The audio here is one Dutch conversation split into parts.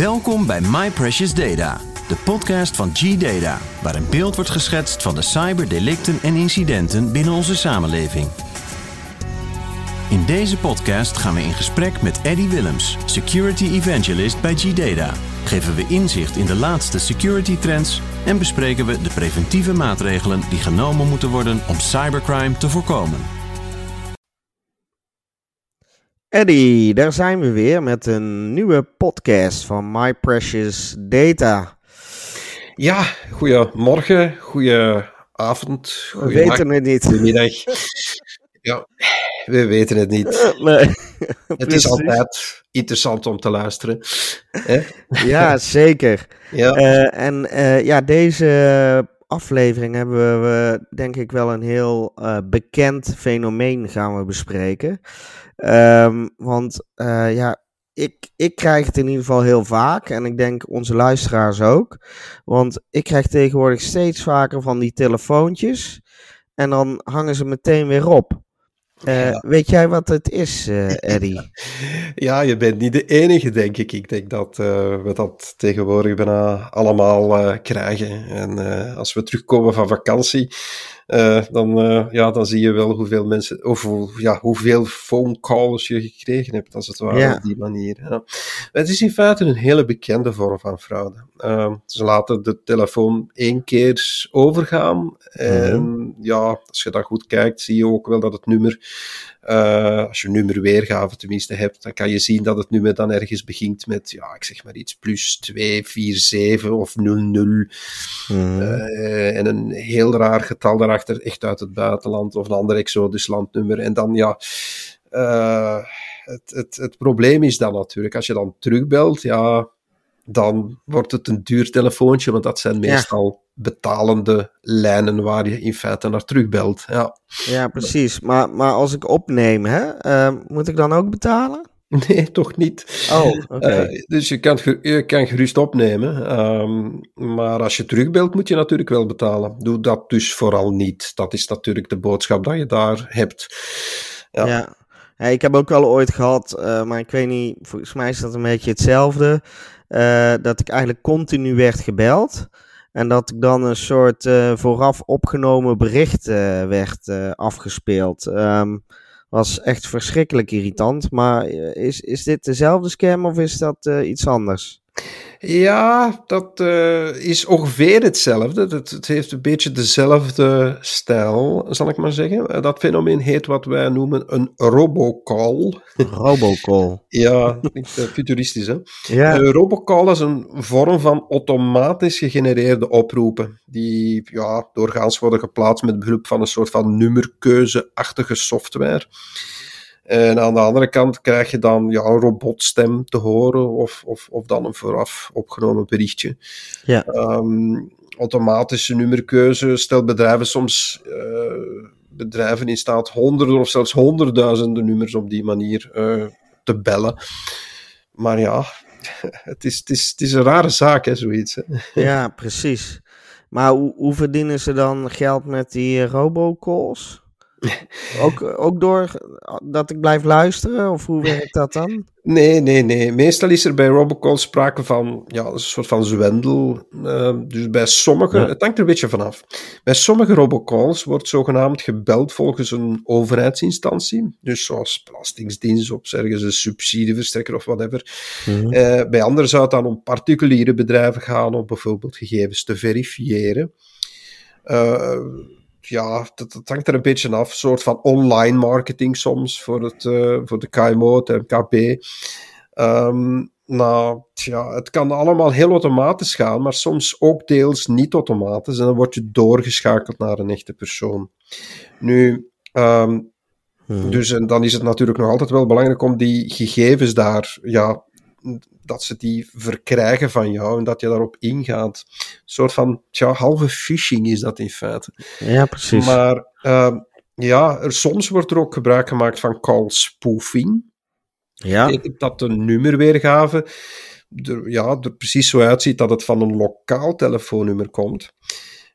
Welkom bij My Precious Data, de podcast van G-Data, waar een beeld wordt geschetst van de cyberdelicten en incidenten binnen onze samenleving. In deze podcast gaan we in gesprek met Eddie Willems, Security Evangelist bij G-Data. Geven we inzicht in de laatste security trends en bespreken we de preventieve maatregelen die genomen moeten worden om cybercrime te voorkomen. Eddie, daar zijn we weer met een nieuwe podcast van My Precious Data. Ja, goedemorgen, goedenavond, We weten het niet. goedemiddag. Ja, we weten het niet. Nee, Het is altijd interessant om te luisteren. Hè? Ja, zeker. Ja, Eh, en eh, ja, deze aflevering hebben we denk ik wel een heel eh, bekend fenomeen gaan we bespreken. Ehm, want eh, ja, ik, ik krijg het in ieder geval heel vaak en ik denk onze luisteraars ook. Want ik krijg tegenwoordig steeds vaker van die telefoontjes en dan hangen ze meteen weer op. Eh. Weet jij wat het is, eh Eddie? ja, je bent niet de enige, denk ik. Ik denk dat eh, we dat tegenwoordig bijna allemaal krijgen. En als we terugkomen van vakantie, eh, dan, eh, ja, dan zie je wel hoeveel mensen, of ja, hoeveel phone calls je gekregen hebt, als het ware, Ja. op die manier. Ja. Het is in feite een hele bekende vorm van fraude. Eh, ze laten de telefoon één keer overgaan. En ja, als je dan goed kijkt, zie je ook wel dat het nummer, eh, als je nummerweergave tenminste hebt, dan kan je zien dat het nummer dan ergens begint met, ja, ik zeg maar iets, plus 247 of 00. Mhm. Eh, en een heel raar getal daarachter, echt uit het buitenland of een ander exotisch landnummer. En dan ja, eh, het, het, het probleem is dan natuurlijk, als je dan terugbelt, ja, dan wordt het een duur telefoontje, want dat zijn Ja. meestal betalende lijnen waar je in feite naar terugbelt. Ja. Ja, precies. Maar, maar als ik opneem, hè, eh, moet ik dan ook betalen? Nee, toch niet. Oh. Eh, dus je kan, je kan gerust opnemen. ehm, maar als je terugbelt, moet je natuurlijk wel betalen. Doe dat dus vooral niet. Dat is natuurlijk de boodschap dat je daar hebt. ja. Ja. Ik heb ook wel ooit gehad, eh, maar ik weet niet, volgens mij is dat een beetje hetzelfde. eh, dat ik eigenlijk continu werd gebeld. En dat ik dan een soort vooraf opgenomen bericht werd afgespeeld. Ehm, was echt verschrikkelijk irritant. Maar eh, is, is dit dezelfde scam of is dat eh, iets anders? Ja, dat eh, is ongeveer hetzelfde. Het, het heeft een beetje dezelfde stijl, zal ik maar zeggen. Eh, Dat fenomeen heet wat wij noemen een robocall. Robocall. Ja, eh, futuristisch, hè? Ja, Een robocall is een vorm van automatisch gegenereerde oproepen, die ja, doorgaans worden geplaatst met behulp van een soort van nummerkeuze-achtige software. En aan de andere kant krijg je dan ja, een robotstem te horen of, of, of dan een vooraf opgenomen berichtje. Ja. Ehm, automatische nummerkeuze stelt bedrijven soms eh, bedrijven in staat honderden of zelfs honderdduizenden nummers op die manier eh, te bellen. Maar ja, het is, het is, het is een rare zaak, hè, zoiets. Hè. ja, precies. Maar hoe, hoe verdienen ze dan geld met die robocalls? Ook, ook door dat ik blijf luisteren? Of hoe werkt dat dan? Nee, nee, nee. Meestal is er bij robocall sprake van ja, een soort van zwendel. Eh, dus bij sommige, Ja. het hangt er een beetje vanaf. Bij sommige robocalls wordt zogenaamd gebeld volgens een overheidsinstantie. Dus zoals Belastingsdienst of ergens een subsidieverstrekker of whatever. Eh, bij anderen zou het dan om particuliere bedrijven gaan om bijvoorbeeld gegevens te verifiëren. Eh, ja, dat, dat hangt er een beetje af. Een soort van online marketing soms voor, het, eh, voor de KMO, het MKB. Ehm, nou, tja, het kan allemaal heel automatisch gaan, maar soms ook deels niet automatisch. En dan word je doorgeschakeld naar een echte persoon. Nu, ehm, Mhm. dus en dan is het natuurlijk nog altijd wel belangrijk om die gegevens daar, ja, dat ze die verkrijgen van jou en dat je daarop ingaat. Een soort van, tja, halve phishing is dat in feite. Ja, precies. Maar ehm, ja, er, soms wordt er ook gebruik gemaakt van call spoofing. ja, dat de nummerweergave er, ja, er precies zo uitziet dat het van een lokaal telefoonnummer komt.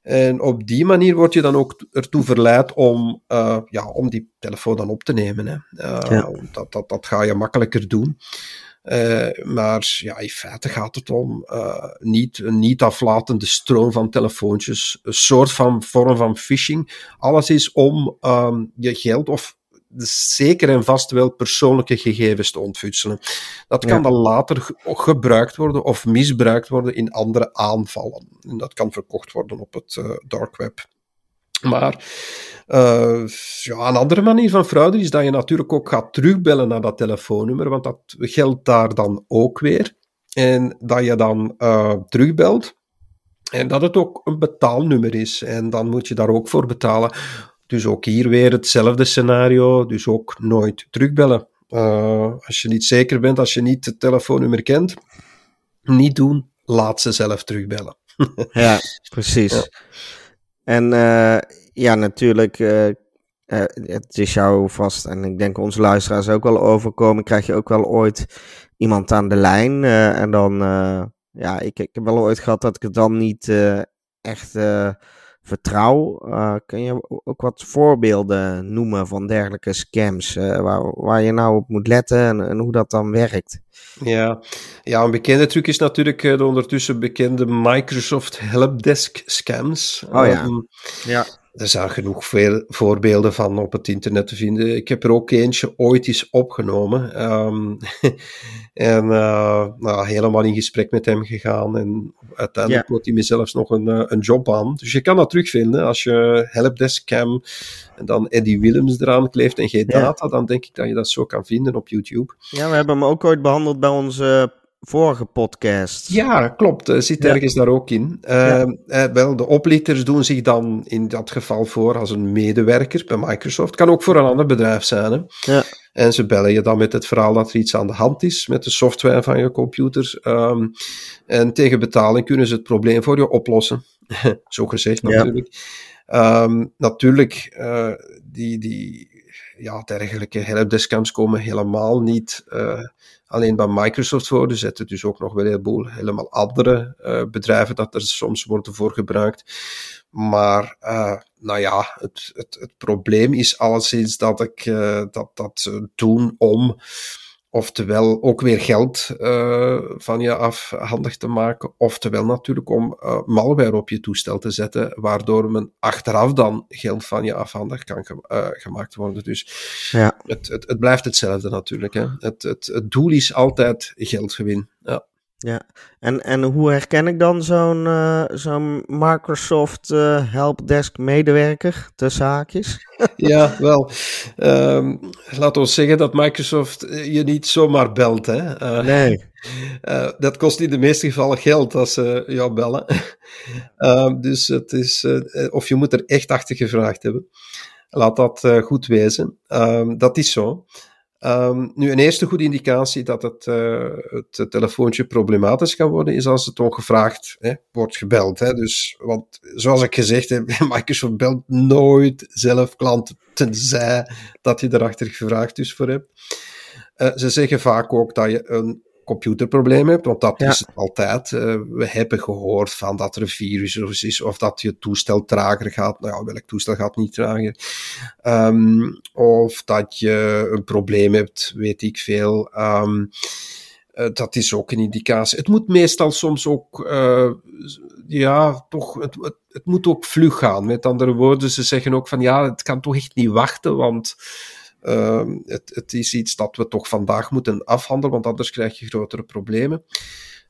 En op die manier word je dan ook ertoe verleid om, eh, ja, om die telefoon dan op te nemen. Hè. Eh, Ja. dat, dat, dat ga je makkelijker doen. Maar ja, in feite gaat het om niet, een niet aflatende stroom van telefoontjes, een soort van vorm van phishing. Alles is om um, je geld of zeker en vast wel persoonlijke gegevens te ontfutselen. Dat kan dan later gebruikt worden of misbruikt worden in andere aanvallen. En dat kan verkocht worden op het uh, dark web. Maar uh, ja, een andere manier van fraude is dat je natuurlijk ook gaat terugbellen naar dat telefoonnummer, want dat geldt daar dan ook weer. En dat je dan uh, terugbelt en dat het ook een betaalnummer is. En dan moet je daar ook voor betalen. Dus ook hier weer hetzelfde scenario, dus ook nooit terugbellen. Uh, als je niet zeker bent, als je niet het telefoonnummer kent, niet doen, laat ze zelf terugbellen. ja, precies. Ja. En uh, ja, natuurlijk, uh, het is jou vast, en ik denk onze luisteraars ook wel overkomen, krijg je ook wel ooit iemand aan de lijn. en dan, ja, ik, ik heb wel ooit gehad dat ik het dan niet echt vertrouw. Uh, kun je ook wat voorbeelden noemen van dergelijke scams, uh, waar, waar je nou op moet letten en, en, hoe dat dan werkt? Ja, ja een bekende truc is natuurlijk eh, de ondertussen bekende Microsoft Helpdesk scams. Oh ja. Um, ja. Er zijn genoeg veel voorbeelden van op het internet te vinden. Ik heb er ook eentje ooit eens opgenomen. Um, en uh, nou, helemaal in gesprek met hem gegaan. En uiteindelijk ja. hij me zelfs nog een, uh, een job aan. Dus je kan dat terugvinden. Als je helpdesk cam en dan Eddie Willems eraan kleeft en geen data, ja. dan denk ik dat je dat zo kan vinden op YouTube. Ja, we hebben hem ook ooit behandeld bij onze vorige podcast. Ja, klopt. Uh, zit ergens daar ook in. Uh, uh, wel, de oplichters doen zich dan in dat geval voor als een medewerker bij Microsoft. Kan ook voor een ander bedrijf zijn. Hè? Ja. En ze bellen je dan met het verhaal dat er iets aan de hand is met de software van je computer. Um, en tegen betaling kunnen ze het probleem voor je oplossen. Zo gezegd natuurlijk. Um, natuurlijk, die, die ja, dergelijke helpdeskcams komen helemaal niet alleen bij Microsoft voor. Er zitten dus ook nog wel een heleboel helemaal andere uh, bedrijven dat er soms worden voor gebruikt. Maar uh, nou ja, het, het, het probleem is alleszins dat ik dat, dat doen om oftewel ook weer geld uh, van je afhandig te maken, oftewel natuurlijk om uh, malware op je toestel te zetten, waardoor men achteraf dan geld van je afhandig kan ge uh, gemaakt worden. Dus ja. het, het, het blijft hetzelfde natuurlijk. Hè. Het, het, het doel is altijd geldgewin. Ja. Ja, en, en hoe herken ik dan zo'n uh, zo'n Microsoft uh, Helpdesk medewerker, de zaakjes? ja, wel. Um, laten we zeggen dat Microsoft je niet zomaar belt. Hè? Uh, nee. dat kost in de meeste gevallen geld als ze jou bellen. dus het is, of je moet er echt achter gevraagd hebben. Laat dat goed wezen. Um, dat is zo. Um, nu, een eerste goede indicatie dat het, uh, het telefoontje problematisch kan worden, is als het ongevraagd hè, wordt gebeld. Hè. Dus, want zoals ik gezegd heb, Microsoft belt nooit zelf klanten, tenzij dat je erachter gevraagd dus voor hebt. Uh, ze zeggen vaak ook dat je een computerprobleem hebt, want dat ja. is het altijd. Uh, we hebben gehoord van dat er een virus is, of dat je toestel trager gaat. Nou ja, welk toestel gaat niet trager? Um, of dat je een probleem hebt, weet ik veel. Um, uh, dat is ook een indicatie. Het moet meestal soms ook, uh, ja, toch, het, het, het, moet ook vlug gaan. Met andere woorden, ze zeggen ook van ja, het kan toch echt niet wachten, want uh, het, het, is iets dat we toch vandaag moeten afhandelen, want anders krijg je grotere problemen.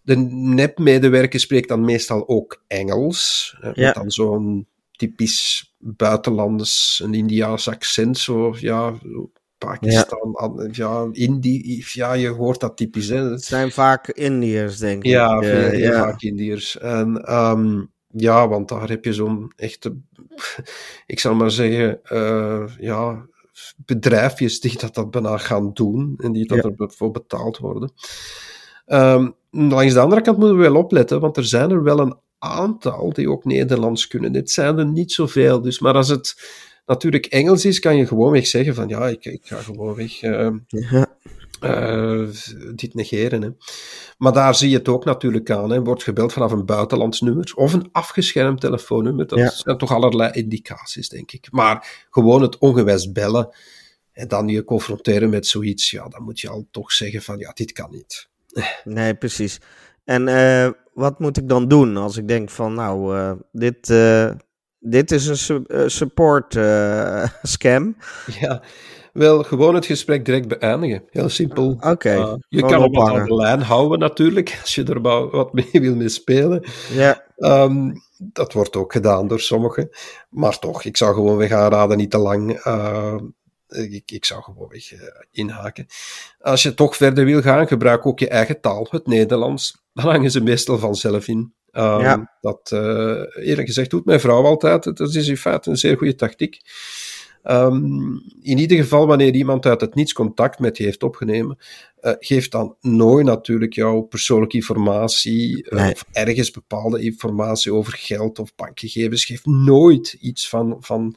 De nepmedewerker spreekt dan meestal ook Engels, ja. met dan zo'n typisch buitenlands, een Indiaas accent, zo ja, Pakistan, ja, ja ja, je hoort dat typisch. Hè. Het zijn vaak Indiërs, denk ik. Ja, veel, uh, ja. vaak Indiërs. En um, ja, want daar heb je zo'n echte, ik zal maar zeggen, uh, ja, bedrijfjes die dat, dat bijna gaan doen en die dat ja. ervoor betaald worden. Um, langs de andere kant moeten we wel opletten, want er zijn er wel een aantal die ook Nederlands kunnen. Dit zijn er niet zoveel, dus, maar als het natuurlijk Engels is, kan je gewoonweg zeggen van ja, ik, ik ga gewoonweg uh, ja. Uh, dit negeren. Hè. Maar daar zie je het ook natuurlijk aan. Hè. Wordt gebeld vanaf een buitenlands nummer of een afgeschermd telefoonnummer. Dat ja. zijn toch allerlei indicaties, denk ik. Maar gewoon het ongewijs bellen en dan je confronteren met zoiets, ja, dan moet je al toch zeggen van ja, dit kan niet. Nee, precies. En uh, wat moet ik dan doen als ik denk van, nou, uh, dit, dit is een su support scam? Ja, wel, gewoon het gesprek direct beëindigen. Heel simpel. Oké. Okay, je kan op wat aan de lijn houden natuurlijk, als je er wat mee wil mee spelen. Ja. Um, dat wordt ook gedaan door sommigen. Maar toch, ik zou gewoon weg aanraden, niet te lang ik, ik zou gewoon weg uh, inhaken. Als je toch verder wil gaan, gebruik ook je eigen taal, het Nederlands. Dan hangen ze meestal vanzelf in. Um, ja. Dat, uh, eerlijk gezegd, doet mijn vrouw altijd. Dat is in feite een zeer goede tactiek. Um, in ieder geval, wanneer iemand uit het niets contact met je heeft opgenomen, uh, geef dan nooit natuurlijk jouw persoonlijke informatie nee. of ergens bepaalde informatie over geld of bankgegevens. Geef nooit iets van, van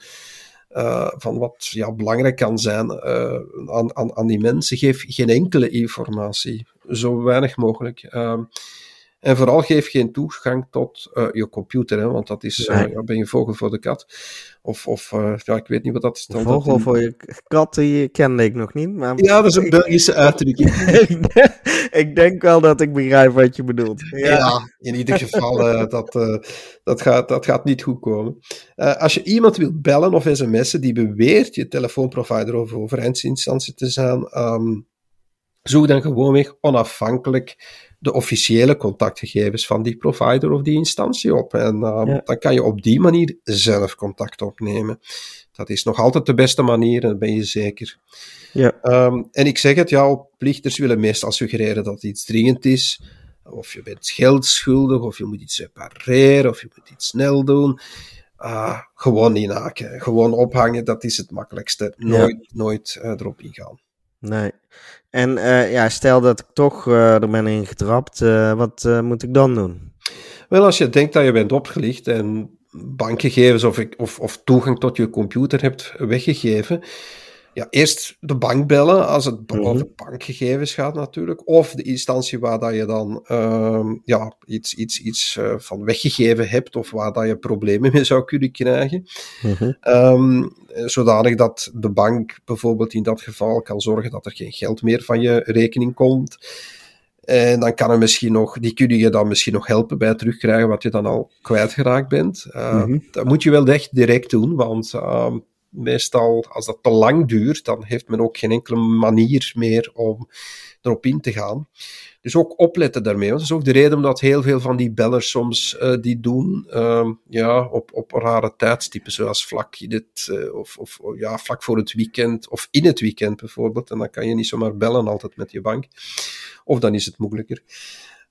uh, van wat ja, belangrijk kan zijn aan, aan, aan die mensen. Geef geen enkele informatie, zo weinig mogelijk. En vooral geef geen toegang tot uh, je computer, hè, want dat is, nee. ja, ben je vogel voor de kat. Of, of ja, ik weet niet wat dat is. Dan vogel dat voor je kat, die kende ik nog niet. Maar... Ja, dat is een Belgische uitdrukking. ik denk wel dat ik begrijp wat je bedoelt. Ja, ja in ieder geval, uh, dat, uh, dat, gaat, dat gaat niet goed komen. Uh, als je iemand wilt bellen of sms'en die beweert je telefoonprovider of overheidsinstantie te zijn, um, zoek dan gewoonweg onafhankelijk de officiële contactgegevens van die provider of die instantie op. En uh, ja. dan kan je op die manier zelf contact opnemen. Dat is nog altijd de beste manier, en dat ben je zeker. Ja. Um, en ik zeg het, ja, plichters willen meestal suggereren dat iets dringend is. Of je bent geld schuldig, of je moet iets repareren, of je moet iets snel doen. Uh, gewoon inhaken, gewoon ophangen, dat is het makkelijkste. Nooit, ja. nooit uh, erop ingaan. Nee. En uh, ja, stel dat ik toch uh, er ben ingetrapt, uh, wat moet ik dan doen? Wel, als je denkt dat je bent opgelicht en bankgegevens of, of, of toegang tot je computer hebt weggegeven, ja, eerst de bank bellen als het mm -hmm. over bankgegevens gaat natuurlijk. Of de instantie waar dat je dan uh, ja, iets, iets, iets uh, van weggegeven hebt of waar dat je problemen mee zou kunnen krijgen. Mm -hmm. um, zodanig dat de bank bijvoorbeeld in dat geval kan zorgen dat er geen geld meer van je rekening komt. En dan kan er misschien nog, die kunnen je dan misschien nog helpen bij terugkrijgen wat je dan al kwijtgeraakt bent. Uh, mm -hmm. Dat moet je wel echt direct doen, want meestal, als dat te lang duurt, dan heeft men ook geen enkele manier meer om erop in te gaan. Dus ook opletten daarmee. Dat is ook de reden omdat heel veel van die bellers soms uh, die doen uh, ja, op, op rare tijdstippen, zoals vlak, het, uh, of, of ja, vlak voor het weekend, of in het weekend bijvoorbeeld. En dan kan je niet zomaar bellen altijd met je bank. Of dan is het moeilijker.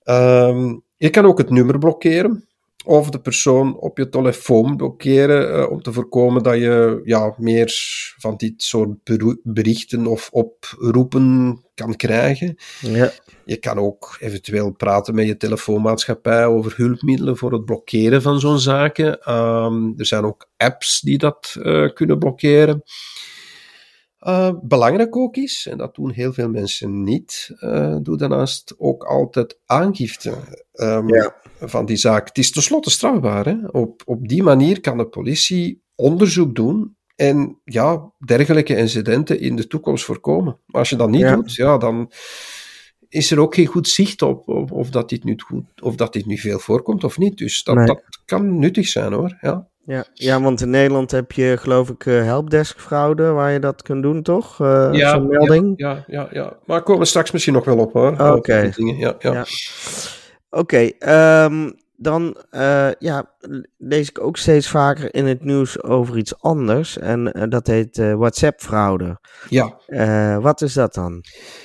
Um, je kan ook het nummer blokkeren of de persoon op je telefoon blokkeren uh, om te voorkomen dat je ja, meer van dit soort berichten of oproepen kan krijgen. Ja. Je kan ook eventueel praten met je telefoonmaatschappij over hulpmiddelen voor het blokkeren van zo'n zaken. Um, er zijn ook apps die dat uh, kunnen blokkeren. Uh, belangrijk ook is, en dat doen heel veel mensen niet, uh, doe daarnaast ook altijd aangifte um, ja. van die zaak. Het is tenslotte strafbaar. Hè? Op, op die manier kan de politie onderzoek doen en ja, dergelijke incidenten in de toekomst voorkomen. Maar als je dat niet ja. doet, ja, dan is er ook geen goed zicht op of, of, dat dit nu goed, of dat dit nu veel voorkomt of niet. Dus dat, Nee. dat kan nuttig zijn hoor. Ja. Ja, ja, want in Nederland heb je geloof ik eh, helpdesk fraude waar je dat kunt doen, toch? Uh, Ja, Zo'n melding. Ja, ja, ja. Maar komen we straks misschien nog wel op hoor. Oké. Ja, ja. Ja. Oké, ehm, dan eh, ja, lees ik ook steeds vaker in het nieuws over iets anders. En eh, dat heet eh, WhatsApp-fraude. ja. Wat is dat dan?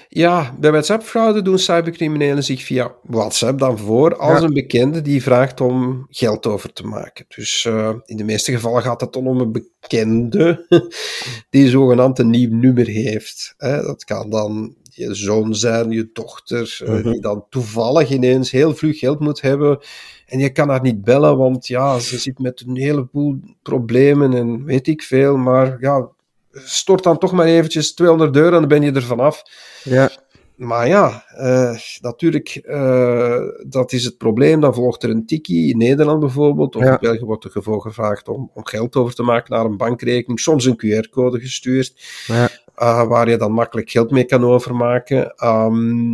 Ja, bij WhatsApp-fraude doen cybercriminelen zich via WhatsApp dan voor als Ja. een bekende die vraagt om geld over te maken. Dus in de meeste gevallen gaat het dan om een bekende die zogenaamd een nieuw nummer heeft. Hè. Dat kan dan je zoon zijn, je dochter, eh, Mhm. die dan toevallig ineens heel vlug geld moet hebben. En je kan haar niet bellen, want ja, ze zit met een heleboel problemen en weet ik veel. Maar ja, stort dan toch maar eventjes 200 euro en dan ben je er vanaf. Ja, Maar ja, eh, natuurlijk, eh, dat is het probleem. Dan volgt er een tikkie in Nederland bijvoorbeeld. Of Ja. in België wordt er gewoon gevraagd om, om geld over te maken naar een bankrekening. Soms een QR-code gestuurd, ja, eh, waar je dan makkelijk geld mee kan overmaken. Ehm,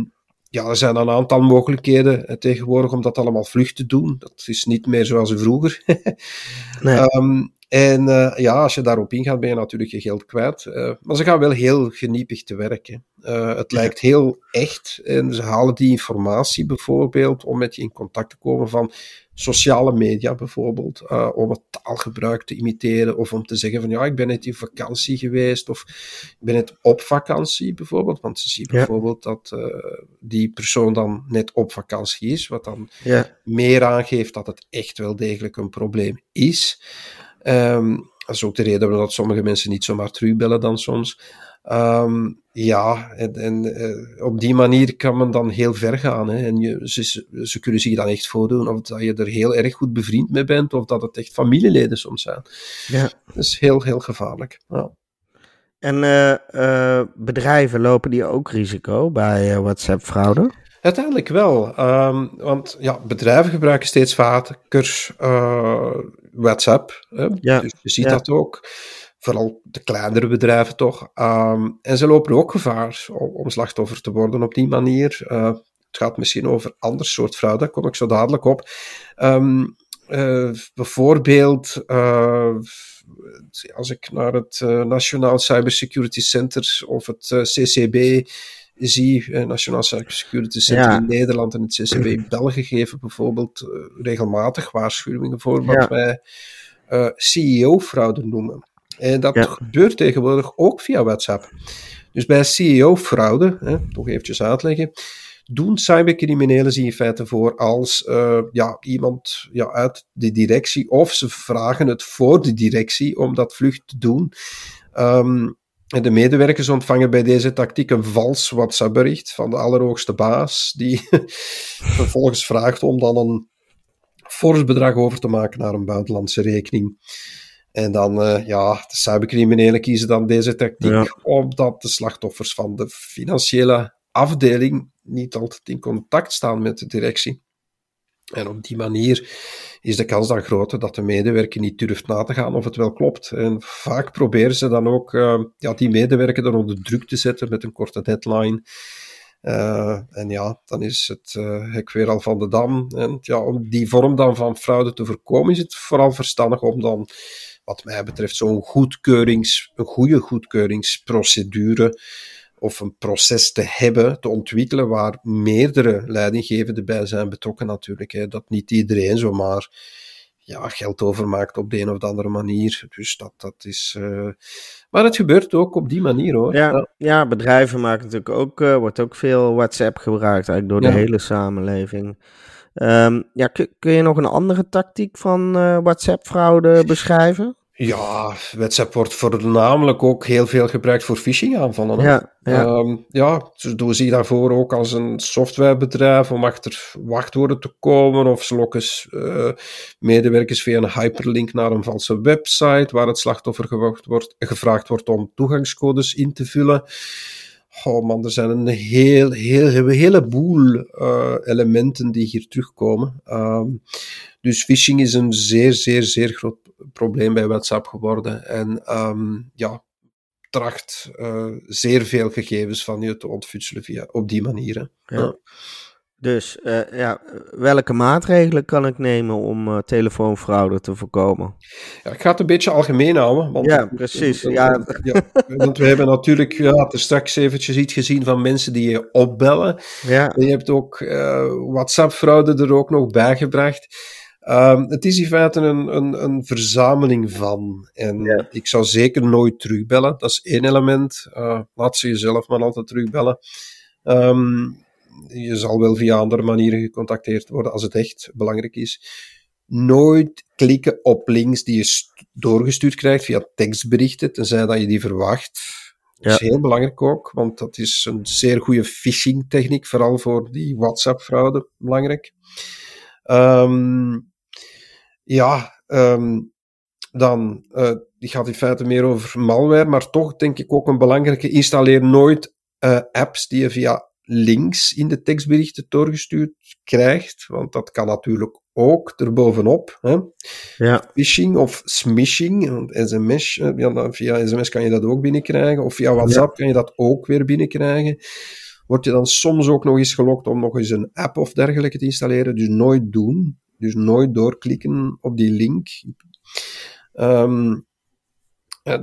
ja, er zijn een aantal mogelijkheden tegenwoordig om dat allemaal vlug te doen. Dat is niet meer zoals vroeger. nee. um, en uh, ja, als je daarop ingaat, ben je natuurlijk je geld kwijt. Uh, maar ze gaan wel heel geniepig te werken. Uh, het ja. lijkt heel echt. En ze halen die informatie bijvoorbeeld om met je in contact te komen van sociale media bijvoorbeeld. om het taalgebruik te imiteren of om te zeggen van ja, ik ben net in vakantie geweest of ik ben net op vakantie bijvoorbeeld. Want ze zien bijvoorbeeld dat die persoon dan net op vakantie is, wat dan ja. meer aangeeft dat het echt wel degelijk een probleem is. Um, dat is ook de reden dat sommige mensen niet zomaar terugbellen dan soms. Um, ja, en, en uh, op die manier kan men dan heel ver gaan. Hè. En je, ze, ze kunnen zich dan echt voordoen of dat je er heel erg goed bevriend mee bent, of dat het echt familieleden soms zijn. Ja. Dat is heel, heel gevaarlijk. Ja. En uh, uh, bedrijven lopen die ook risico bij WhatsApp-fraude? Uiteindelijk wel, um, want ja, bedrijven gebruiken steeds vaker uh, WhatsApp. Hè? Ja, dus je ziet ja. dat ook. Vooral de kleinere bedrijven toch. Um, en ze lopen ook gevaar om, om, slachtoffer te worden op die manier. Uh, het gaat misschien over ander soort fraude, daar kom ik zo dadelijk op. Um, uh, bijvoorbeeld, als ik naar het Nationaal Cybersecurity Center of het CCB zie, eh, Nationaal Security Center ja. in Nederland en het CCB in België geven bijvoorbeeld uh, regelmatig waarschuwingen voor wat ja. wij uh, CEO-fraude noemen. En dat ja. gebeurt tegenwoordig ook via WhatsApp. Dus bij CEO-fraude, toch eventjes uitleggen, doen cybercriminelen zich in feite voor als uh, ja, iemand ja, uit de directie, of ze vragen het voor de directie om dat vlug te doen. Um, en de medewerkers ontvangen bij deze tactiek een vals WhatsApp-bericht van de allerhoogste baas, die vervolgens vraagt om dan een fors bedrag over te maken naar een buitenlandse rekening. En dan, uh, ja, de cybercriminelen kiezen dan deze tactiek ja. omdat de slachtoffers van de financiële afdeling niet altijd in contact staan met de directie. En op die manier is de kans dan groter dat de medewerker niet durft na te gaan of het wel klopt. En vaak proberen ze dan ook uh, ja, die medewerker dan onder druk te zetten met een korte deadline. Uh, en ja, dan is het uh, hek weer al van de dam. En ja, om die vorm dan van fraude te voorkomen, is het vooral verstandig om dan, wat mij betreft, zo'n goedkeurings, een goede goedkeuringsprocedure of een proces te hebben, te ontwikkelen, waar meerdere leidinggevenden bij zijn betrokken natuurlijk. Hè. Dat niet iedereen zomaar ja, geld overmaakt op de een of de andere manier. Dus dat, dat is... Uh... Maar het gebeurt ook op die manier hoor. Ja, ja bedrijven maken natuurlijk ook... Uh, wordt ook veel WhatsApp gebruikt eigenlijk door de ja. hele samenleving. Um, ja, kun je nog een andere tactiek van uh, WhatsApp-fraude beschrijven? Ja, WhatsApp wordt voornamelijk ook heel veel gebruikt voor phishing-aanvallen. Ja, ja. Um, ja, dus doen ze daarvoor ook als een softwarebedrijf om achter wachtwoorden te komen. Of ze lokken uh, medewerkers via een hyperlink naar een valse website waar het slachtoffer wordt, gevraagd wordt om toegangscodes in te vullen. Oh man, er zijn een heel, heel, heleboel uh, elementen die hier terugkomen. Um, dus phishing is een zeer, zeer, zeer groot probleem bij WhatsApp geworden. En um, ja, tracht uh, zeer veel gegevens van je te ontfutselen via, op die manier. Ja. ja. Dus uh, ja, welke maatregelen kan ik nemen om uh, telefoonfraude te voorkomen? Ja, ik ga het een beetje algemeen houden. Want, ja, precies. ja. ja. want we hebben natuurlijk ja, straks eventjes iets gezien van mensen die je opbellen. Ja. En je hebt ook uh, WhatsApp-fraude er ook nog bijgebracht. Um, het is in feite een, een, een verzameling van. En ja. ik zou zeker nooit terugbellen. Dat is één element. Laat ze jezelf maar altijd terugbellen. Um, je zal wel via andere manieren gecontacteerd worden als het echt belangrijk is. Nooit klikken op links die je doorgestuurd krijgt via tekstberichten, tenzij dat je die verwacht. Dat is heel belangrijk ook, want dat is een zeer goede phishing techniek, vooral voor die WhatsApp-fraude belangrijk. Um, ja, um, dan uh, die gaat in feite meer over malware, maar toch denk ik ook een belangrijke, installeer nooit uh, apps die je via links in de tekstberichten doorgestuurd krijgt, want dat kan natuurlijk ook erbovenop. Hè? Ja. Phishing of smishing, want sms, ja, via sms kan je dat ook binnenkrijgen, of via WhatsApp ja. kan je dat ook weer binnenkrijgen. word je dan soms ook nog eens gelokt om nog eens een app of dergelijke te installeren. Dus nooit doen. Dus nooit doorklikken op die link. Um,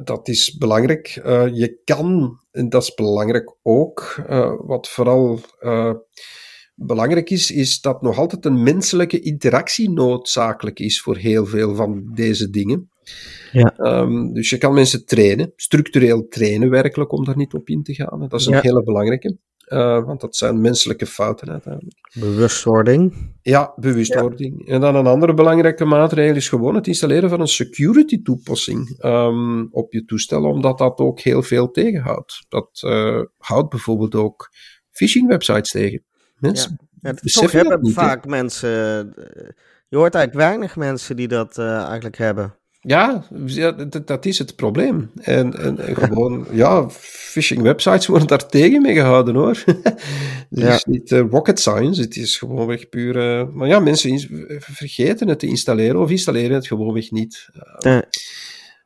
dat is belangrijk. Uh, je kan, en dat is belangrijk ook, uh, wat vooral uh, belangrijk is, is dat nog altijd een menselijke interactie noodzakelijk is voor heel veel van deze dingen. Ja. Um, dus je kan mensen trainen, structureel trainen werkelijk, om daar niet op in te gaan. Dat is een hele belangrijke. Uh, want dat zijn menselijke fouten uiteindelijk. Bewustwording. Ja, bewustwording. Ja. En dan een andere belangrijke maatregel is gewoon het installeren van een security toepassing um, op je toestel, omdat dat ook heel veel tegenhoudt. Dat uh, houdt bijvoorbeeld ook phishing websites tegen. Mensen ja. ja toch hebben niet, vaak mensen. Eh, je hoort eigenlijk weinig mensen die dat uh, eigenlijk hebben. Ja, dat, is het probleem. En, en, gewoon, ja, phishing websites worden daar tegen mee gehouden hoor. het ja. is niet uh, rocket science, het is gewoonweg puur. Uh, maar ja, mensen vergeten het te installeren of installeren het gewoonweg niet. Uh,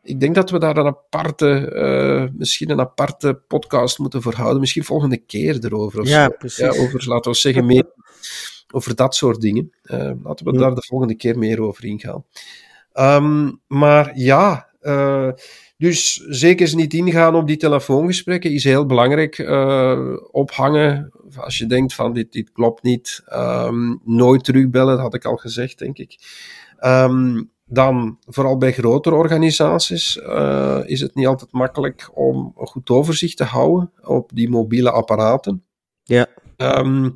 ik denk dat we daar een aparte, misschien een aparte podcast moeten voor houden. Misschien volgende keer erover. Of ja, zo. precies. Ja, over, laten we zeggen, meer over dat soort dingen. laten we daar de volgende keer meer over ingaan. Um, maar ja, uh, dus zeker eens niet ingaan op die telefoongesprekken is heel belangrijk. Uh, ophangen, als je denkt van dit, dit klopt niet. Um, nooit terugbellen, dat had ik al gezegd, denk ik. Um, dan, vooral bij grotere organisaties, uh, is het niet altijd makkelijk om een goed overzicht te houden op die mobiele apparaten. Ja. Um,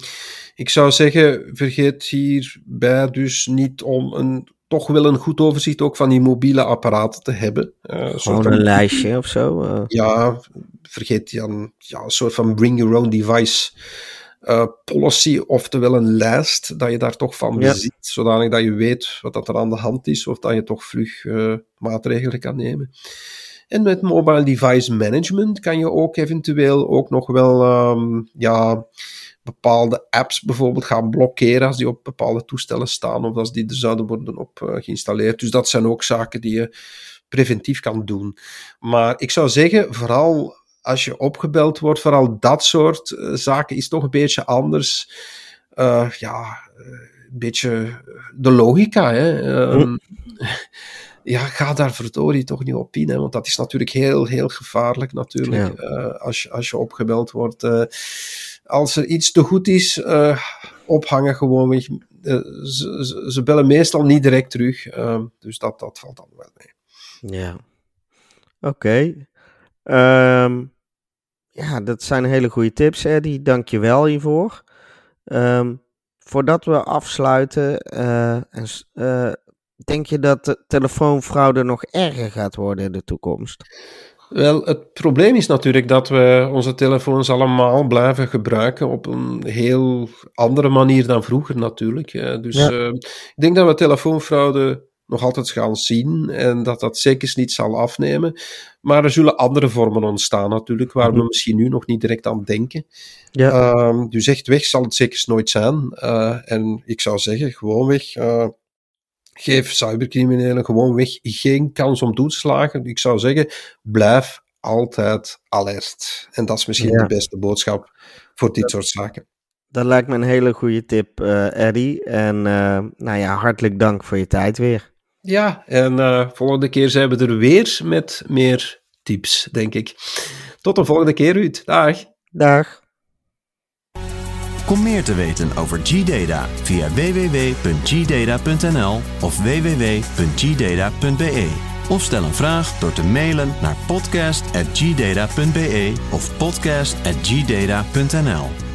ik zou zeggen, vergeet hierbij dus niet om een toch wel een goed overzicht ook van die mobiele apparaten te hebben. Uh, Gewoon een lijstje of zo? Uh. Ja, vergeet dan ja, een soort van bring your own device uh, policy, oftewel een lijst dat je daar toch van ja. bezit, zodanig dat je weet wat dat er aan de hand is, of dat je toch vlug maatregelen kan nemen. En met mobile device management kan je ook eventueel ook nog wel um, ja, bepaalde apps bijvoorbeeld gaan blokkeren als die op bepaalde toestellen staan of als die er zouden worden op uh, geïnstalleerd. Dus dat zijn ook zaken die je preventief kan doen. Maar ik zou zeggen, vooral als je opgebeld wordt, vooral dat soort uh, zaken is toch een beetje anders. Uh, ja, een beetje de logica. Hè? Um, ja, ga daar verdorie toch niet op in. Hè? Want dat is natuurlijk heel, heel gevaarlijk natuurlijk. Ja. Als, je, als je opgebeld wordt. Als er iets te goed is, uh, ophangen gewoon. Uh, ze, bellen meestal niet direct terug. Uh, dus dat, dat valt dan wel mee. Ja. Oké. Um, ja, dat zijn hele goede tips, Eddie. Dank je wel hiervoor. Um, voordat we afsluiten, uh, en, denk je dat de telefoonfraude nog erger gaat worden in de toekomst? Wel, het probleem is natuurlijk dat we onze telefoons allemaal blijven gebruiken op een heel andere manier dan vroeger natuurlijk. Dus ja. uh, ik denk dat we telefoonfraude nog altijd gaan zien en dat dat zeker niet zal afnemen. Maar er zullen andere vormen ontstaan natuurlijk, waar we misschien nu nog niet direct aan denken. Ja. Uh, dus echt weg zal het zeker nooit zijn. Uh, en ik zou zeggen, gewoon weg uh, geef cybercriminelen gewoon weg geen kans om toe te slagen. Ik zou zeggen, blijf altijd alert. En dat is misschien ja. de beste boodschap voor dit soort zaken. Dat lijkt me een hele goede tip, uh, Eddie. En uh, nou ja, hartelijk dank voor je tijd weer. Ja, en uh, volgende keer zijn we er weer met meer tips, denk ik. Tot de volgende keer, Ruud. Dag. Dag. Kom meer te weten over G-Data via www.gdata.nl of www.gdata.be. Of stel een vraag door te mailen naar podcast.gdata.be of podcast.gdata.nl.